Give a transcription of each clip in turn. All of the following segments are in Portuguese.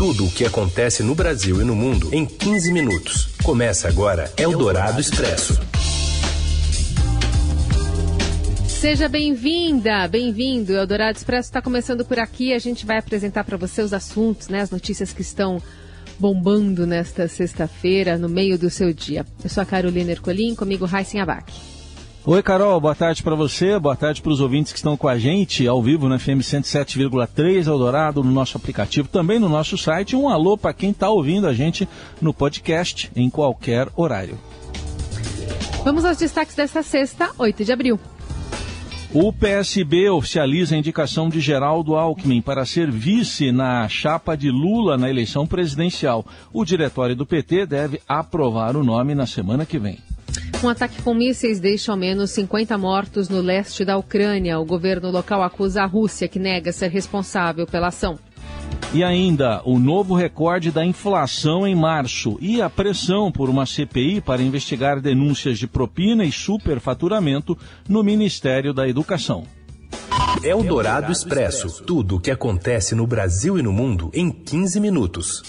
Tudo o que acontece no Brasil e no mundo em 15 minutos. Começa agora Eldorado Expresso. Seja bem-vinda, bem-vindo. Eldorado Expresso está começando por aqui. A gente vai apresentar para você os assuntos, né, as notícias que estão bombando nesta sexta-feira, no meio do seu dia. Eu sou a Carolina Ercolim, comigo Raíssen Abac. Oi, Carol, boa tarde para você, boa tarde para os ouvintes que estão com a gente ao vivo na FM 107,3 Eldorado, no nosso aplicativo, também no nosso site. Um alô para quem está ouvindo a gente no podcast em qualquer horário. Vamos aos destaques desta sexta, 8 de abril. O PSB oficializa a indicação de Geraldo Alckmin para ser vice na chapa de Lula na eleição presidencial. O diretório do PT deve aprovar o nome na semana que vem. Um ataque com mísseis deixa ao menos 50 mortos no leste da Ucrânia. O governo local acusa a Rússia, que nega ser responsável pela ação. E ainda o novo recorde da inflação em março e a pressão por uma CPI para investigar denúncias de propina e superfaturamento no Ministério da Educação. É o Dourado Expresso. Tudo o que acontece no Brasil e no mundo em 15 minutos.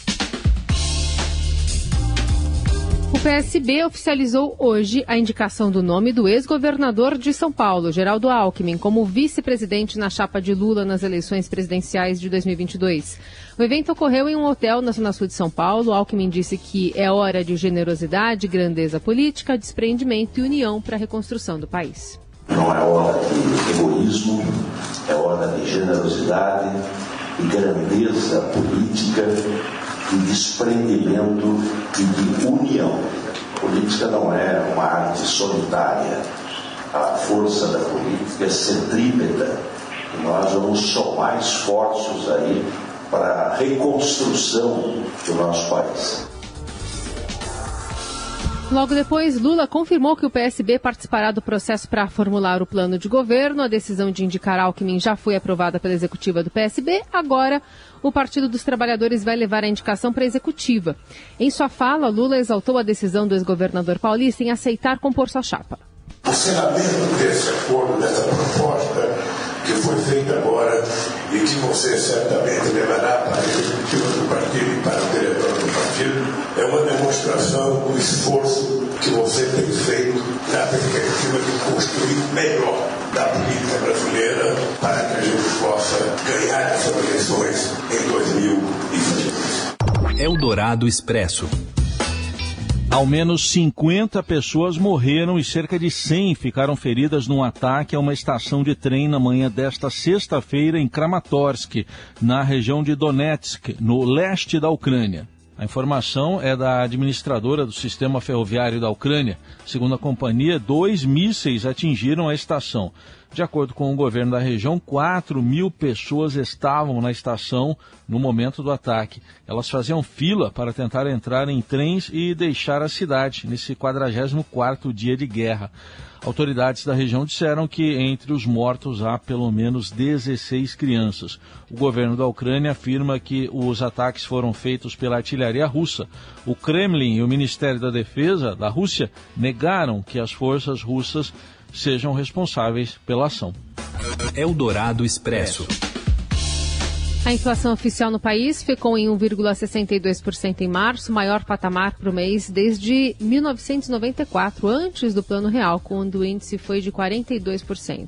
O PSB oficializou hoje a indicação do nome do ex-governador de São Paulo, Geraldo Alckmin, como vice-presidente na chapa de Lula nas eleições presidenciais de 2022. O evento ocorreu em um hotel na Zona Sul de São Paulo. Alckmin disse que é hora de generosidade, grandeza política, desprendimento e união para a reconstrução do país. Não é hora de egoísmo, é hora de generosidade e grandeza política de desprendimento e de união. Política não é uma arte solitária. A força da política é centrípeta. E nós vamos somar esforços aí para a reconstrução do nosso país. Logo depois, Lula confirmou que o PSB participará do processo para formular o plano de governo. A decisão de indicar Alckmin já foi aprovada pela executiva do PSB. Agora, o Partido dos Trabalhadores vai levar a indicação para a executiva. Em sua fala, Lula exaltou a decisão do ex-governador paulista em aceitar compor sua chapa. O senamento desse acordo, dessa proposta que foi feita agora e que você certamente levará para do esforço que você tem feito na perspectiva de construir melhor da política brasileira para que a gente possa ganhar essas eleições em 2022. Eldorado Expresso. Ao menos 50 pessoas morreram e cerca de 100 ficaram feridas num ataque a uma estação de trem na manhã desta sexta-feira em Kramatorsk, na região de Donetsk, no leste da Ucrânia. A informação é da administradora do sistema ferroviário da Ucrânia. Segundo a companhia, dois mísseis atingiram a estação. De acordo com o governo da região, 4 mil pessoas estavam na estação no momento do ataque. Elas faziam fila para tentar entrar em trens e deixar a cidade nesse 44º dia de guerra. Autoridades da região disseram que entre os mortos há pelo menos 16 crianças. O governo da Ucrânia afirma que os ataques foram feitos pela artilharia russa. O Kremlin e o Ministério da Defesa da Rússia negaram que as forças russas sejam responsáveis pela ação. Eldorado Expresso. A inflação oficial no país ficou em 1,62% em março, maior patamar para o mês desde 1994, antes do Plano Real, quando o índice foi de 42%.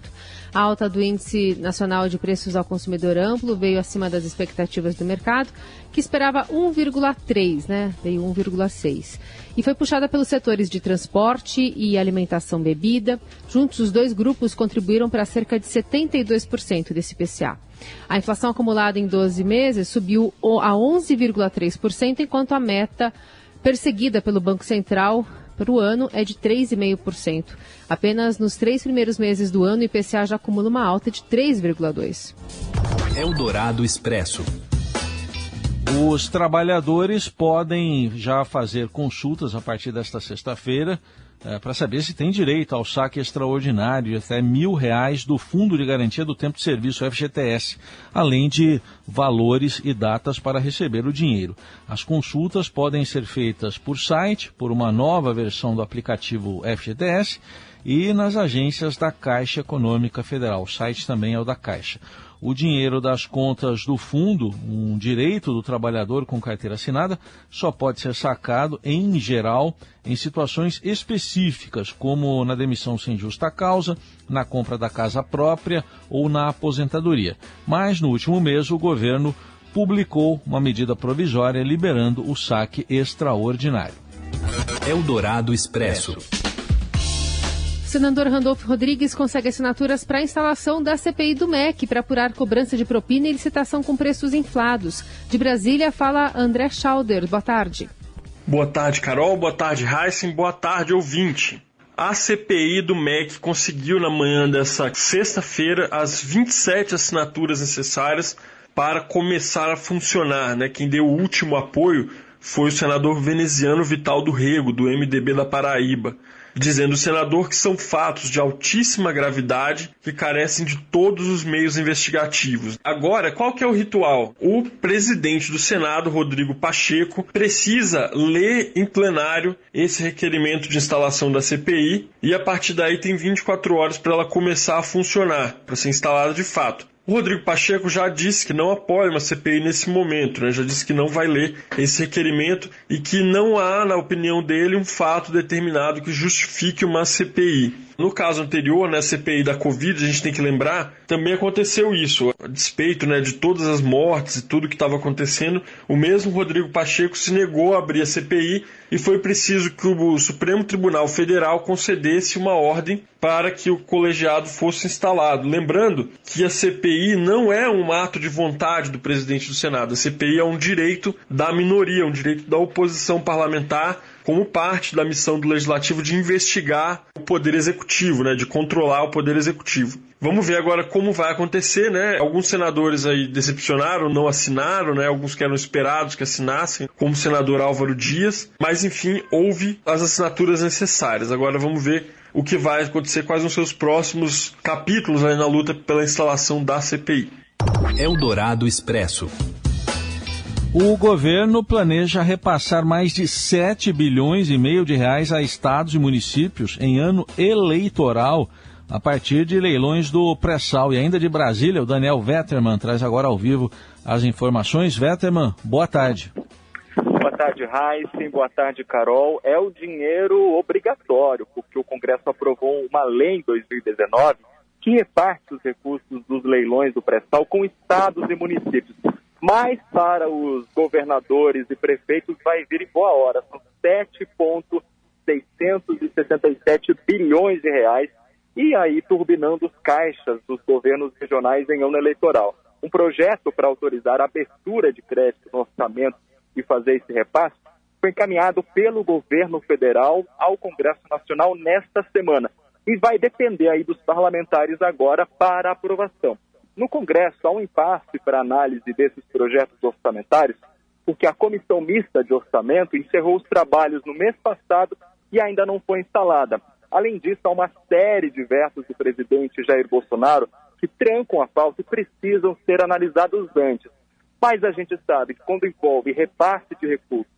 A alta do Índice Nacional de Preços ao Consumidor Amplo veio acima das expectativas do mercado, que esperava 1,3, né? Veio 1,6. E foi puxada pelos setores de transporte e alimentação bebida. Juntos, os dois grupos contribuíram para cerca de 72% desse PCA. A inflação acumulada em 12 meses subiu a 11,3%, enquanto a meta perseguida pelo Banco Central para o ano é de 3,5%. Apenas nos três primeiros meses do ano, o IPCA já acumula uma alta de 3,2%. Eldorado Expresso. Os trabalhadores podem já fazer consultas a partir desta sexta-feira é, para saber se tem direito ao saque extraordinário até mil reais do Fundo de Garantia do Tempo de Serviço, FGTS, além de valores e datas para receber o dinheiro. As consultas podem ser feitas por site, por uma nova versão do aplicativo FGTS e nas agências da Caixa Econômica Federal. O site também é o da Caixa. O dinheiro das contas do fundo, um direito do trabalhador com carteira assinada, só pode ser sacado, em geral, em situações específicas, como na demissão sem justa causa, na compra da casa própria ou na aposentadoria. Mas, no último mês, o governo publicou uma medida provisória liberando o saque extraordinário. Eldorado Expresso. Senador Randolfo Rodrigues consegue assinaturas para a instalação da CPI do MEC para apurar cobrança de propina e licitação com preços inflados. De Brasília fala André Schauder. Boa tarde. Boa tarde, Carol. Boa tarde, Heisen. Boa tarde, ouvinte. A CPI do MEC conseguiu na manhã dessa sexta-feira as 27 assinaturas necessárias para começar a funcionar. Né? Quem deu o último apoio foi o senador veneziano Vital do Rego, do MDB da Paraíba dizendo o senador que são fatos de altíssima gravidade que carecem de todos os meios investigativos. Agora, qual que é o ritual? O presidente do Senado, Rodrigo Pacheco, precisa ler em plenário esse requerimento de instalação da CPI e a partir daí tem 24 horas para ela começar a funcionar, para ser instalada de fato. O Rodrigo Pacheco já disse que não apoia uma CPI nesse momento, né? já disse que não vai ler esse requerimento e que não há, na opinião dele, um fato determinado que justifique uma CPI. No caso anterior, na né, CPI da Covid, a gente tem que lembrar, também aconteceu isso. A despeito né, de todas as mortes e tudo que estava acontecendo, o mesmo Rodrigo Pacheco se negou a abrir a CPI e foi preciso que o Supremo Tribunal Federal concedesse uma ordem para que o colegiado fosse instalado. Lembrando que a CPI não é um ato de vontade do presidente do Senado, a CPI é um direito da minoria, um direito da oposição parlamentar como parte da missão do legislativo de investigar o poder executivo, né, de controlar o poder executivo. Vamos ver agora como vai acontecer, né? Alguns senadores aí decepcionaram, não assinaram, né? Alguns que eram esperados que assinassem, como o senador Álvaro Dias, mas enfim, houve as assinaturas necessárias. Agora vamos ver o que vai acontecer, quais os próximos capítulos aí na luta pela instalação da CPI. Eldorado Expresso. O governo planeja repassar mais de 7 bilhões e meio de reais a estados e municípios em ano eleitoral a partir de leilões do pré-sal. E ainda de Brasília, o Daniel Vetterman traz agora ao vivo as informações. Vetterman, boa tarde. Boa tarde, Heisen. Boa tarde, Carol. É o dinheiro obrigatório, porque o Congresso aprovou uma lei em 2019 que reparte os recursos dos leilões do pré-sal com estados e municípios mas para os governadores e prefeitos vai vir em boa hora. São 7,667 bilhões de reais e aí turbinando os caixas dos governos regionais em ano eleitoral. Um projeto para autorizar a abertura de crédito no orçamento e fazer esse repasse foi encaminhado pelo governo federal ao Congresso Nacional nesta semana e vai depender aí dos parlamentares agora para aprovação. No Congresso, há um impasse para análise desses projetos orçamentários, porque a Comissão Mista de Orçamento encerrou os trabalhos no mês passado e ainda não foi instalada. Além disso, há uma série de vetos do presidente Jair Bolsonaro que trancam a pauta e precisam ser analisados antes. Mas a gente sabe que quando envolve repasse de recursos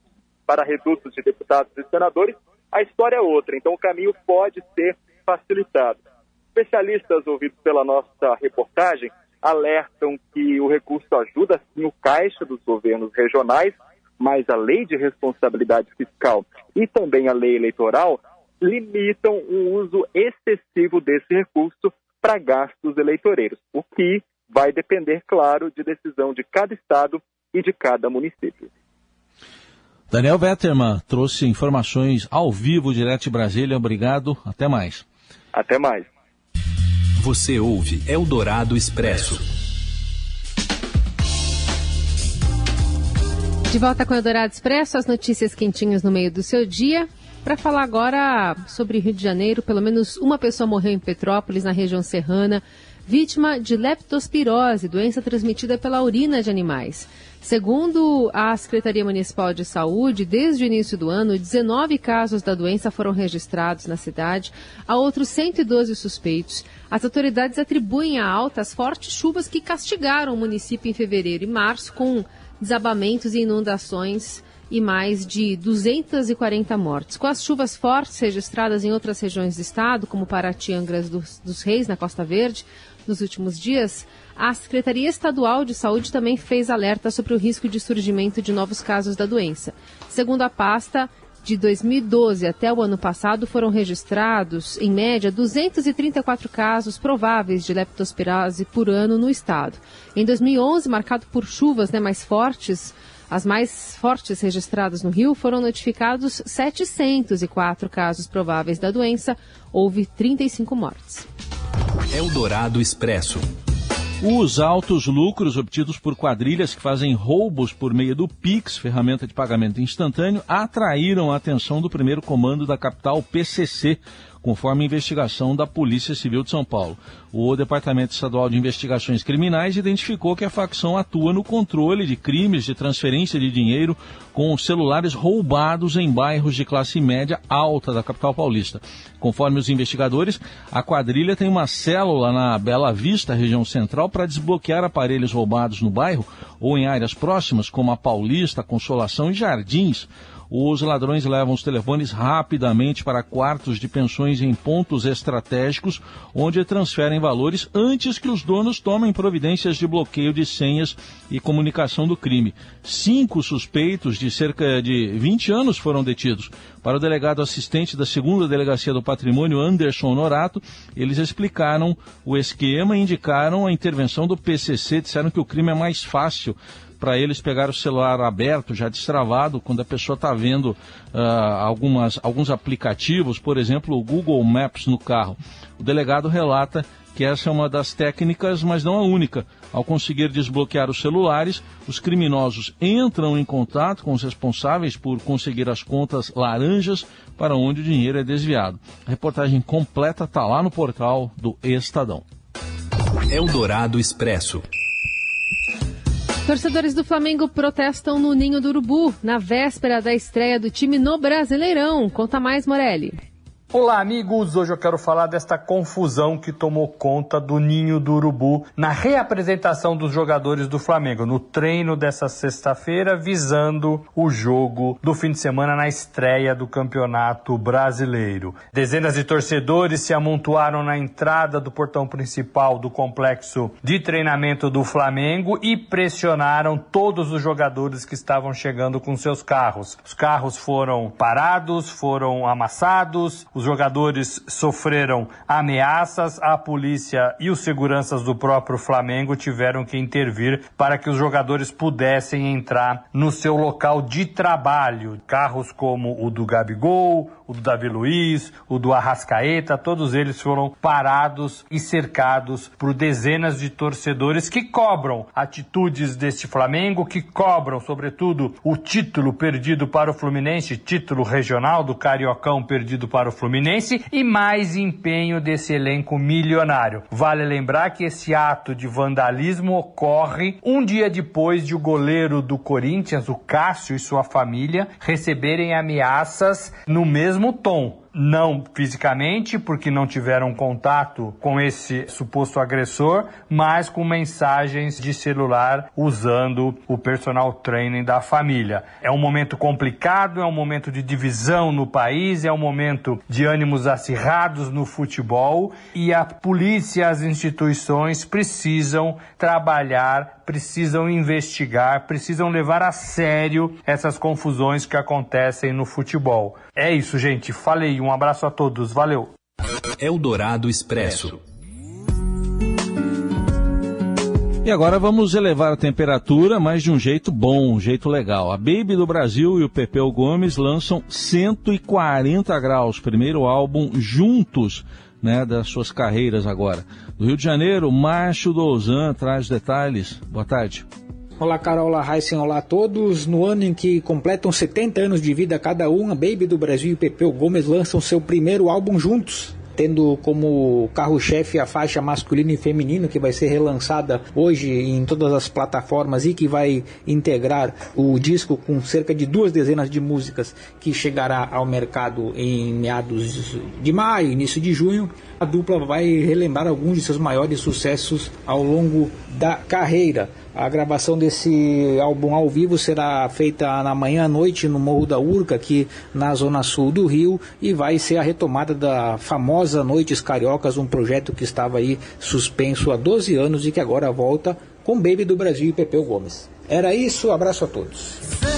para redutos de deputados e senadores, a história é outra. Então o caminho pode ser facilitado. Especialistas ouvidos pela nossa reportagem alertam que o recurso ajuda sim o caixa dos governos regionais, mas a lei de responsabilidade fiscal e também a lei eleitoral limitam o uso excessivo desse recurso para gastos eleitoreiros, o que vai depender, claro, de decisão de cada estado e de cada município. Daniel Vetterman trouxe informações ao vivo, direto de Brasília. Obrigado. Até mais. Até mais. Você ouve Eldorado Expresso. De volta com o Eldorado Expresso, as notícias quentinhas no meio do seu dia. Para falar agora sobre Rio de Janeiro, pelo menos uma pessoa morreu em Petrópolis, na região serrana, vítima de leptospirose, doença transmitida pela urina de animais. Segundo a Secretaria Municipal de Saúde, desde o início do ano, 19 casos da doença foram registrados na cidade, há outros 112 suspeitos. As autoridades atribuem a alta as fortes chuvas que castigaram o município em fevereiro e março, com desabamentos e inundações e mais de 240 mortes. Com as chuvas fortes registradas em outras regiões do estado, como Paraty dos, dos Reis, na Costa Verde, Nos últimos dias, a Secretaria Estadual de Saúde também fez alerta sobre o risco de surgimento de novos casos da doença. Segundo a pasta, de 2012 até o ano passado foram registrados, em média, 234 casos prováveis de leptospirose por ano no estado. Em 2011, marcado por chuvas né, mais fortes, as mais fortes registradas no Rio, foram notificados 704 casos prováveis da doença. Houve 35 mortes. Eldorado Expresso. Os altos lucros obtidos por quadrilhas que fazem roubos por meio do Pix, ferramenta de pagamento instantâneo, atraíram a atenção do primeiro comando da capital PCC, conforme a investigação da Polícia Civil de São Paulo. O Departamento Estadual de Investigações Criminais identificou que a facção atua no controle de crimes de transferência de dinheiro com celulares roubados em bairros de classe média alta da capital paulista. Conforme os investigadores, a quadrilha tem uma célula na Bela Vista, região central, para desbloquear aparelhos roubados no bairro ou em áreas próximas, como a Paulista, Consolação e Jardins os ladrões levam os telefones rapidamente para quartos de pensões em pontos estratégicos, onde transferem valores antes que os donos tomem providências de bloqueio de senhas e comunicação do crime. Cinco suspeitos de cerca de 20 anos foram detidos. Para o delegado assistente da segunda delegacia do patrimônio, Anderson Norato, eles explicaram o esquema e indicaram a intervenção do PCC, disseram que o crime é mais fácil para eles pegar o celular aberto, já destravado, quando a pessoa está vendo uh, algumas, alguns aplicativos, por exemplo, o Google Maps no carro. O delegado relata que essa é uma das técnicas, mas não a única. Ao conseguir desbloquear os celulares, os criminosos entram em contato com os responsáveis por conseguir as contas laranjas para onde o dinheiro é desviado. A reportagem completa está lá no portal do Estadão. Eldorado Expresso. Torcedores do Flamengo protestam no Ninho do Urubu, na véspera da estreia do time no Brasileirão. Conta mais, Morelli. Olá, amigos! Hoje eu quero falar desta confusão que tomou conta do Ninho do Urubu na reapresentação dos jogadores do Flamengo, no treino dessa sexta-feira, visando o jogo do fim de semana na estreia do Campeonato Brasileiro. Dezenas de torcedores se amontoaram na entrada do portão principal do complexo de treinamento do Flamengo e pressionaram todos os jogadores que estavam chegando com seus carros. Os carros foram parados, foram amassados, os jogadores sofreram ameaças, a polícia e os seguranças do próprio Flamengo tiveram que intervir para que os jogadores pudessem entrar no seu local de trabalho. Carros como o do Gabigol, o do Davi Luiz, o do Arrascaeta, todos eles foram parados e cercados por dezenas de torcedores que cobram atitudes deste Flamengo, que cobram, sobretudo, o título perdido para o Fluminense, título regional do Cariocão perdido para o Fluminense e mais empenho desse elenco milionário. Vale lembrar que esse ato de vandalismo ocorre um dia depois de o goleiro do Corinthians, o Cássio e sua família, receberem ameaças no mesmo tom não fisicamente, porque não tiveram contato com esse suposto agressor, mas com mensagens de celular usando o personal training da família. É um momento complicado, é um momento de divisão no país, é um momento de ânimos acirrados no futebol e a polícia e as instituições precisam trabalhar, precisam investigar, precisam levar a sério essas confusões que acontecem no futebol. É isso, gente. Falei um abraço a todos. Valeu. Eldorado Expresso. E agora vamos elevar a temperatura, mas de um jeito bom, um jeito legal. A Baby do Brasil e o Pepeu Gomes lançam 140 graus, primeiro álbum juntos, né, das suas carreiras agora. Do Rio de Janeiro, Márcio Douzan traz detalhes. Boa tarde. Olá, Carol, olá, Heisen, olá a todos. No ano em que completam 70 anos de vida cada um, a Baby do Brasil e Pepeu Gomes lançam seu primeiro álbum juntos tendo como carro-chefe a faixa masculino e feminino que vai ser relançada hoje em todas as plataformas e que vai integrar o disco com cerca de duas dezenas de músicas que chegará ao mercado em meados de maio, início de junho. A dupla vai relembrar alguns de seus maiores sucessos ao longo da carreira. A gravação desse álbum ao vivo será feita na manhã à noite no Morro da Urca, aqui na zona sul do Rio, e vai ser a retomada da famosa Noites Cariocas, um projeto que estava aí suspenso há 12 anos e que agora volta com Baby do Brasil e Pepeu Gomes. Era isso, abraço a todos.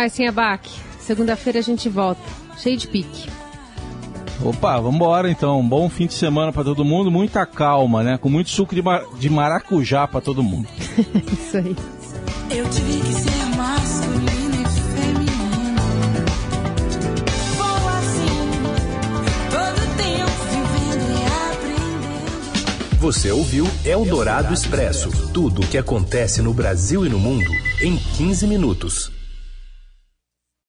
Raíssen Abac. Segunda-feira a gente volta, cheio de pique. Opa, vamos embora então. Bom fim de semana para todo mundo, muita calma, né? Com muito suco de, mar... de maracujá para todo mundo. Isso aí. Eu tive que ser masculino e feminino. Vou assim, todo tempo vivendo e aprendendo. Você ouviu Eldorado Expresso tudo o que acontece no Brasil e no mundo em 15 minutos.